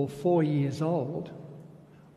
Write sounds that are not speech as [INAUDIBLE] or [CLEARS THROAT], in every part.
or four years old,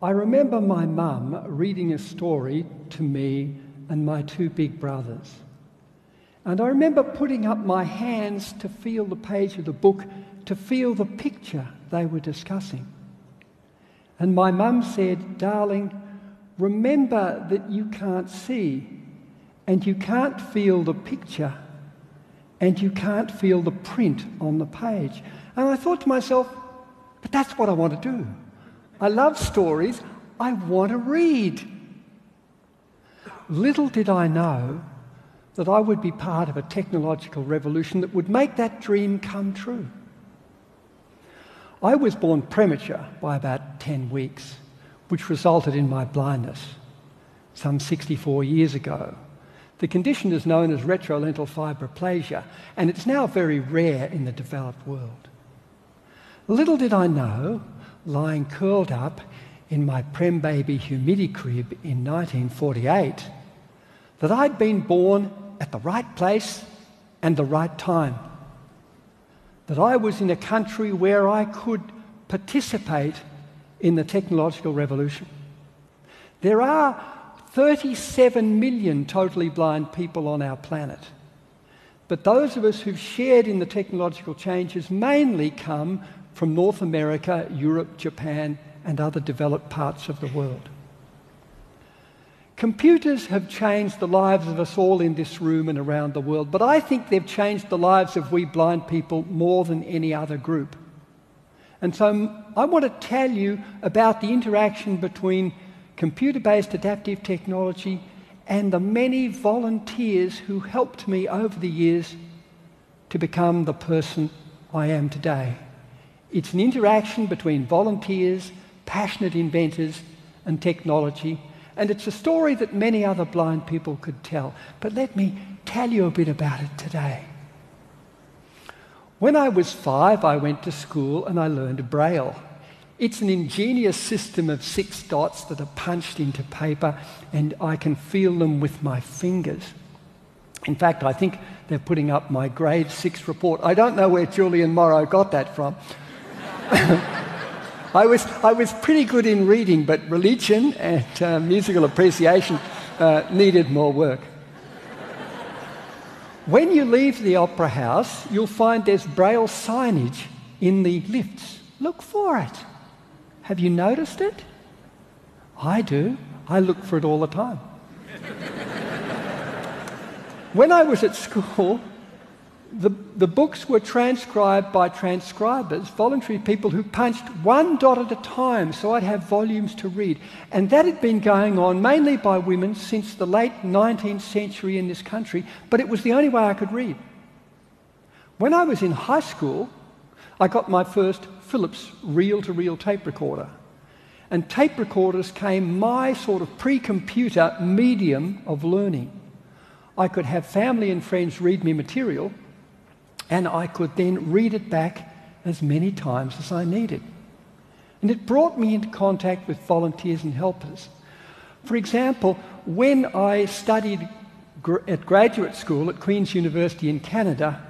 I remember my mum reading a story to me and my two big brothers. And I remember putting up my hands to feel the page of the book, to feel the picture they were discussing. And my mum said, Darling, remember that you can't see and you can't feel the picture and you can't feel the print on the page. And I thought to myself, but that's what I want to do. I love stories. I want to read. Little did I know that I would be part of a technological revolution that would make that dream come true. I was born premature by about 10 weeks, which resulted in my blindness some 64 years ago. The condition is known as retrolental fibroplasia, and it's now very rare in the developed world. Little did I know, lying curled up in my Prem baby humidity crib in 1948, that I'd been born at the right place and the right time. That I was in a country where I could participate in the technological revolution. There are 37 million totally blind people on our planet. But those of us who've shared in the technological changes mainly come from North America, Europe, Japan, and other developed parts of the world. Computers have changed the lives of us all in this room and around the world, but I think they've changed the lives of we blind people more than any other group. And so I want to tell you about the interaction between computer based adaptive technology and the many volunteers who helped me over the years to become the person I am today. It's an interaction between volunteers, passionate inventors, and technology. And it's a story that many other blind people could tell. But let me tell you a bit about it today. When I was five, I went to school and I learned Braille. It's an ingenious system of six dots that are punched into paper, and I can feel them with my fingers. In fact, I think they're putting up my grade six report. I don't know where Julian Morrow got that from. [LAUGHS] I, was, I was pretty good in reading, but religion and uh, musical appreciation uh, needed more work. When you leave the opera house, you'll find there's braille signage in the lifts. Look for it. Have you noticed it? I do. I look for it all the time. [LAUGHS] when I was at school, the, the books were transcribed by transcribers, voluntary people who punched one dot at a time so I'd have volumes to read. And that had been going on mainly by women since the late 19th century in this country, but it was the only way I could read. When I was in high school, I got my first Philips reel to reel tape recorder. And tape recorders came my sort of pre computer medium of learning. I could have family and friends read me material and I could then read it back as many times as I needed. And it brought me into contact with volunteers and helpers. For example, when I studied gr- at graduate school at Queen's University in Canada,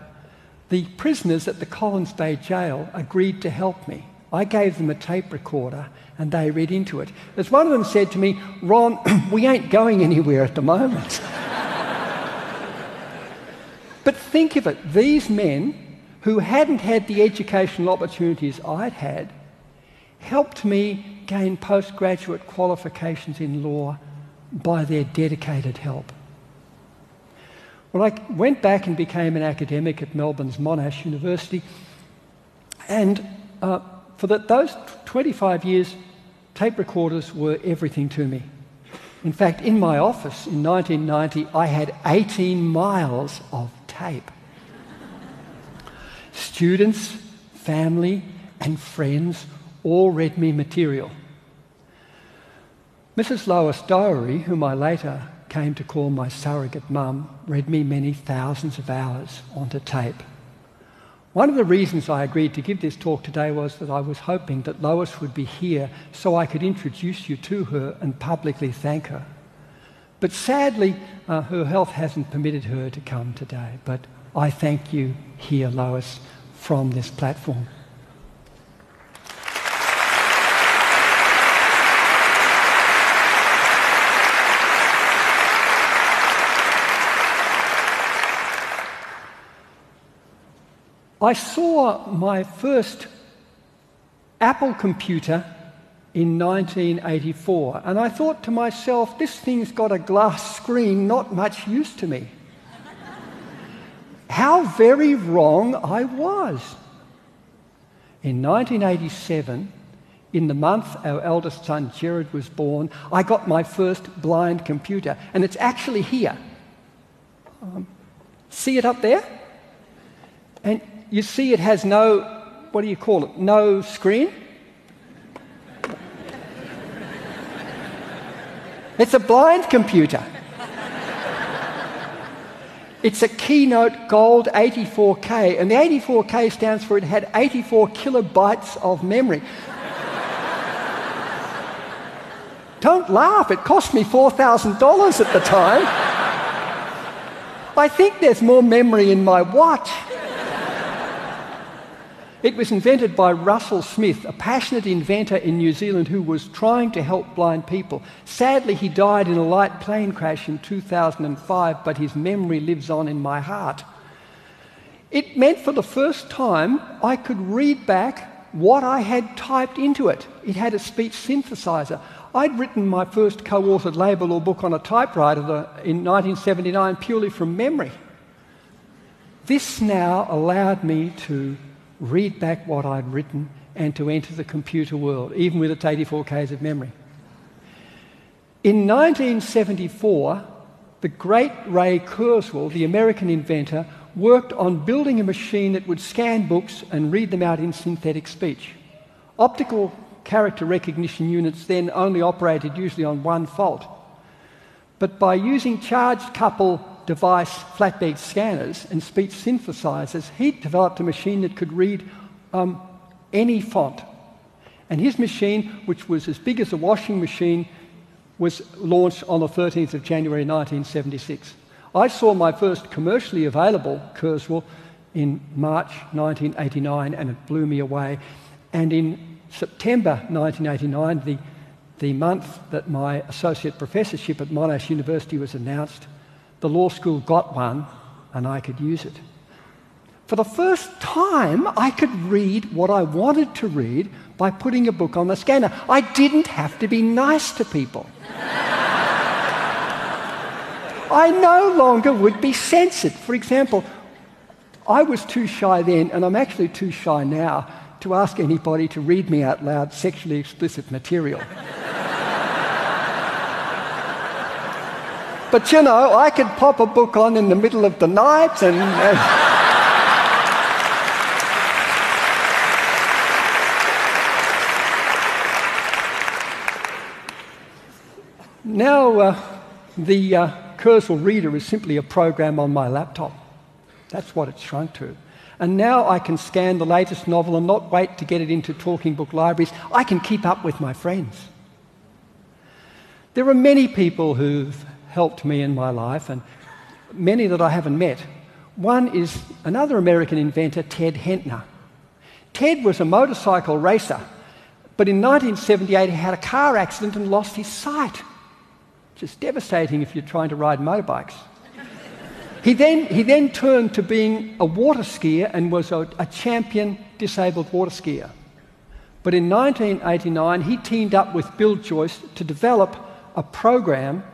the prisoners at the Collins Bay Jail agreed to help me. I gave them a tape recorder and they read into it. As one of them said to me, Ron, [CLEARS THROAT] we ain't going anywhere at the moment. [LAUGHS] Think of it these men who hadn't had the educational opportunities I'd had helped me gain postgraduate qualifications in law by their dedicated help. Well, I went back and became an academic at Melbourne's Monash University, and uh, for the, those 25 years, tape recorders were everything to me. In fact, in my office in 1990, I had 18 miles of tape. Students, family, and friends all read me material. Mrs. Lois Dowry, whom I later came to call my surrogate mum, read me many thousands of hours onto tape. One of the reasons I agreed to give this talk today was that I was hoping that Lois would be here so I could introduce you to her and publicly thank her. But sadly, uh, her health hasn't permitted her to come today. But I thank you here, Lois, from this platform. I saw my first Apple computer in 1984, and I thought to myself, this thing's got a glass screen, not much use to me. How very wrong I was. In 1987, in the month our eldest son Jared was born, I got my first blind computer, and it's actually here. Um, see it up there? And you see it has no, what do you call it, no screen? It's a blind computer. It's a Keynote Gold 84K, and the 84K stands for it had 84 kilobytes of memory. Don't laugh, it cost me $4,000 at the time. I think there's more memory in my watch. It was invented by Russell Smith, a passionate inventor in New Zealand who was trying to help blind people. Sadly, he died in a light plane crash in 2005, but his memory lives on in my heart. It meant for the first time I could read back what I had typed into it. It had a speech synthesizer. I'd written my first co authored labour law book on a typewriter in 1979 purely from memory. This now allowed me to read back what I'd written, and to enter the computer world, even with its 84Ks of memory. In 1974, the great Ray Kurzweil, the American inventor, worked on building a machine that would scan books and read them out in synthetic speech. Optical character recognition units then only operated usually on one font. But by using charge-coupled device flatbed scanners and speech synthesizers, he developed a machine that could read um, any font. And his machine, which was as big as a washing machine, was launched on the 13th of January 1976. I saw my first commercially available Kurzweil in March 1989 and it blew me away. And in September 1989, the, the month that my associate professorship at Monash University was announced, the law school got one and I could use it. For the first time, I could read what I wanted to read by putting a book on the scanner. I didn't have to be nice to people. [LAUGHS] I no longer would be censored. For example, I was too shy then, and I'm actually too shy now, to ask anybody to read me out loud sexually explicit material. [LAUGHS] But you know, I could pop a book on in the middle of the night and. and now, uh, the uh, Reader is simply a program on my laptop. That's what it's shrunk to. And now I can scan the latest novel and not wait to get it into talking book libraries. I can keep up with my friends. There are many people who've helped me in my life, and many that I haven't met. One is another American inventor, Ted Henter. Ted was a motorcycle racer, but in 1978 he had a car accident and lost his sight, which is devastating if you're trying to ride motorbikes. he, then, he then turned to being a water skier and was a, a champion disabled water skier. But in 1989, he teamed up with Bill Joyce to develop a program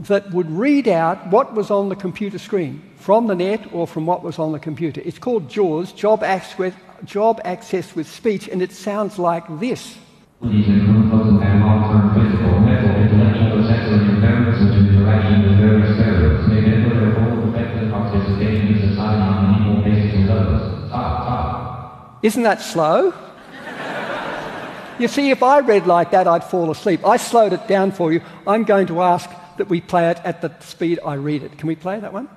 that would read out what was on the computer screen from the net or from what was on the computer. It's called JAWS, Job Access, Job Access with Speech, and it sounds like this. Isn't that slow? you see, if I read like that, I'd fall asleep. I slowed it down for you. I'm going to ask that we play it at the speed I read it. Can we play that one?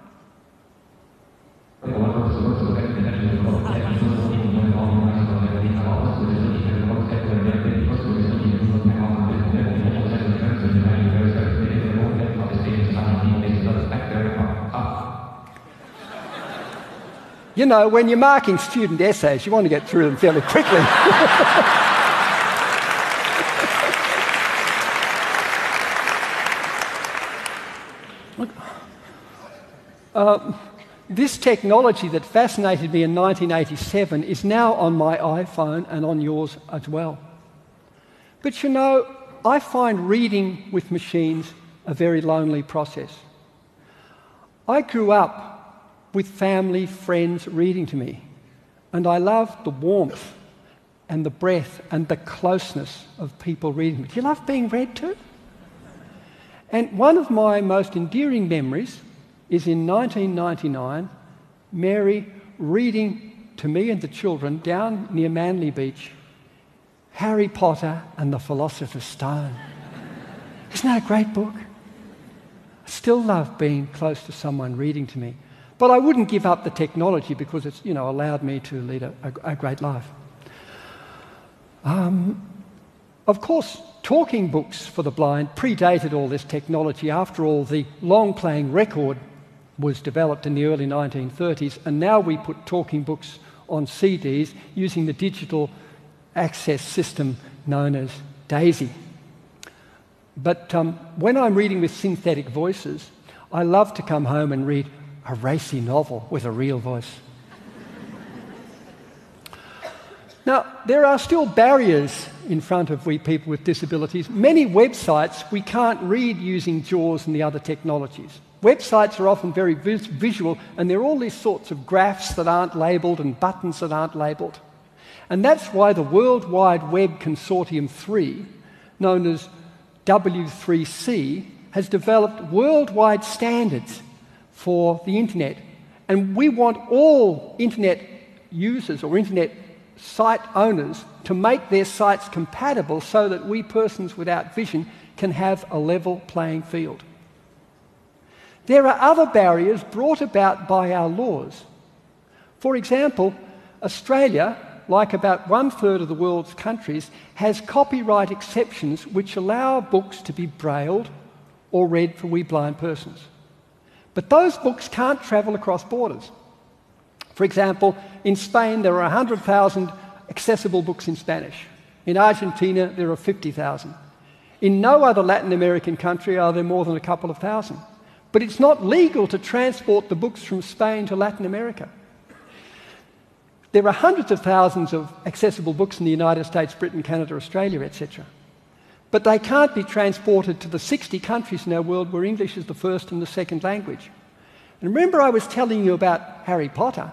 You know, when you're marking student essays, you want to get through them fairly quickly. [LAUGHS] Uh, this technology that fascinated me in 1987 is now on my iPhone and on yours as well. But you know, I find reading with machines a very lonely process. I grew up with family, friends reading to me, and I loved the warmth and the breath and the closeness of people reading me. Do you love being read to? And one of my most endearing memories is in 1999, Mary reading to me and the children down near Manly Beach Harry Potter and the Philosopher's Stone. Isn't that a great book? I still love being close to someone reading to me. But I wouldn't give up the technology because it's you know, allowed me to lead a, a, a great life. Um, of course, talking books for the blind predated all this technology. After all, the long playing record was developed in the early 1930s, and now we put talking books on CDs using the digital access system known as DAISY. But um, when I'm reading with synthetic voices, I love to come home and read a racy novel with a real voice. [LAUGHS] now, there are still barriers in front of we people with disabilities. Many websites we can't read using JAWS and the other technologies. Websites are often very vis- visual, and there are all these sorts of graphs that aren't labelled and buttons that aren't labelled. And that's why the World Wide Web Consortium 3, known as W3C, has developed worldwide standards for the internet. And we want all internet users or internet site owners to make their sites compatible so that we persons without vision can have a level playing field. There are other barriers brought about by our laws. For example, Australia, like about one third of the world's countries, has copyright exceptions which allow books to be brailled or read for we blind persons. But those books can't travel across borders. For example, in Spain, there are 100,000 accessible books in Spanish. In Argentina, there are 50,000. In no other Latin American country are there more than a couple of thousand. But it's not legal to transport the books from Spain to Latin America. There are hundreds of thousands of accessible books in the United States, Britain, Canada, Australia, etc. But they can't be transported to the 60 countries in our world where English is the first and the second language. And remember, I was telling you about Harry Potter.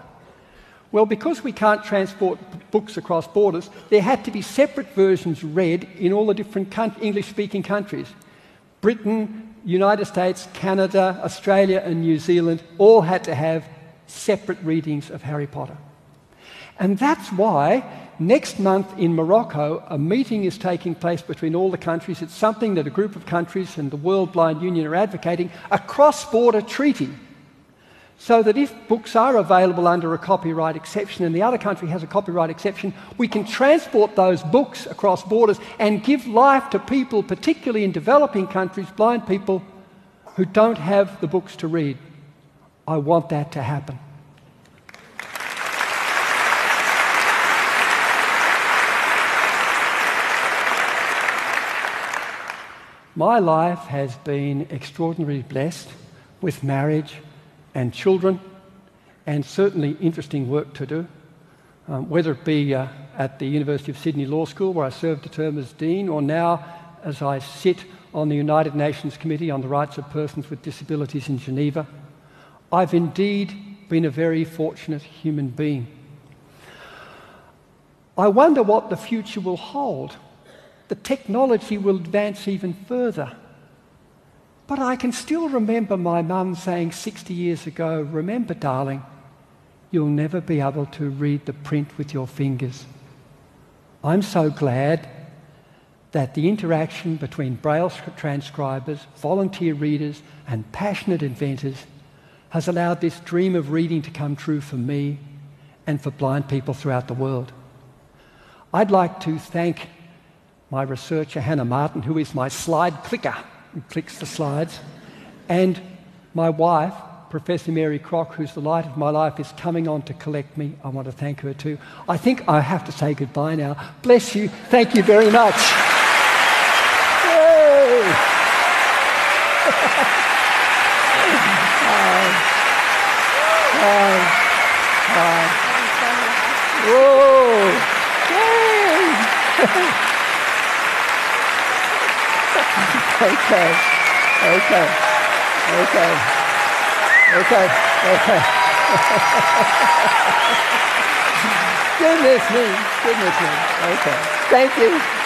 Well, because we can't transport books across borders, there had to be separate versions read in all the different English speaking countries. Britain, United States, Canada, Australia, and New Zealand all had to have separate readings of Harry Potter. And that's why next month in Morocco, a meeting is taking place between all the countries. It's something that a group of countries and the World Blind Union are advocating a cross border treaty so that if books are available under a copyright exception and the other country has a copyright exception, we can transport those books across borders and give life to people, particularly in developing countries, blind people who don't have the books to read. I want that to happen. My life has been extraordinarily blessed with marriage and children, and certainly interesting work to do. Um, whether it be uh, at the University of Sydney Law School, where I served a term as Dean, or now as I sit on the United Nations Committee on the Rights of Persons with Disabilities in Geneva, I've indeed been a very fortunate human being. I wonder what the future will hold. The technology will advance even further. But I can still remember my mum saying 60 years ago, Remember, darling, you'll never be able to read the print with your fingers. I'm so glad that the interaction between Braille transcribers, volunteer readers, and passionate inventors has allowed this dream of reading to come true for me and for blind people throughout the world. I'd like to thank my researcher, Hannah Martin, who is my slide clicker and clicks the slides. And my wife, Professor Mary Crock, who's the light of my life, is coming on to collect me. I want to thank her too. I think I have to say goodbye now. Bless you. Thank you very much. um, um, um. Whoa. Okay, okay, okay, okay, okay. goodness me, goodness me. Okay, thank you.